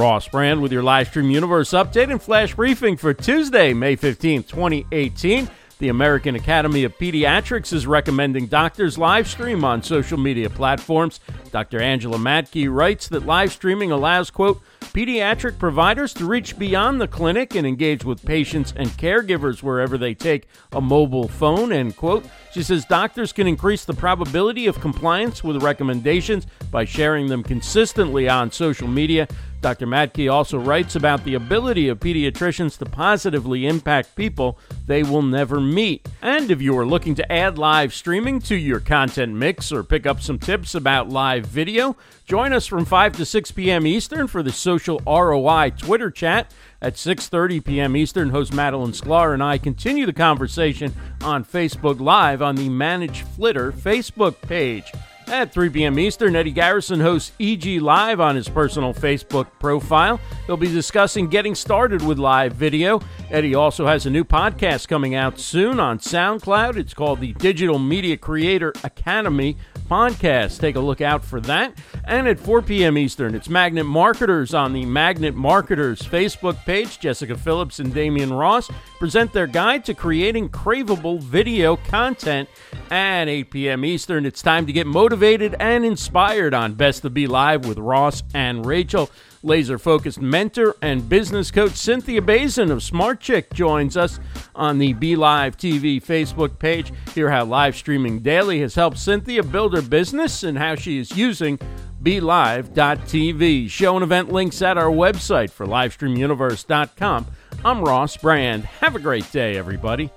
Ross Brand with your Livestream Universe update and flash briefing for Tuesday, May 15th, 2018. The American Academy of Pediatrics is recommending doctors live stream on social media platforms. Dr. Angela Mattke writes that live streaming allows, quote, pediatric providers to reach beyond the clinic and engage with patients and caregivers wherever they take a mobile phone, end quote. She says doctors can increase the probability of compliance with recommendations by sharing them consistently on social media. Dr. Mattke also writes about the ability of pediatricians to positively impact people they will never meet. And if you are looking to add live streaming to your content mix or pick up some tips about live video, join us from 5 to 6 p.m. Eastern for the Social ROI Twitter chat. At 6:30 p.m. Eastern, host Madalyn Sklar and I continue the conversation on Facebook Live on the Manage Flitter Facebook page. At 3 p.m. Eastern, Eddie Garrison hosts EG Live on his personal Facebook profile. He'll be discussing getting started with live video. Eddie also has a new podcast coming out soon on SoundCloud. It's called the Digital Media Creator Academy podcast. Take a look out for that. And at 4 p.m. Eastern, it's Magnet Marketers on the Magnet Marketers Facebook page. Jessika Phillips and Demian Ross present their guide to creating craveable video content. At 8 p.m. Eastern, it's time to get motivated and inspired on Best to BeLive with Ross and Rachel. Laser focused mentor and business coach Cynthia Bazin of SmartChic joins us on the BeLive TV Facebook page. Hear how live streaming daily has helped Cynthia build her business and how she is using BeLive.tv. Show and event links at our website for LivestreamUniverse.com. I'm Ross Brand. Have a great day, everybody.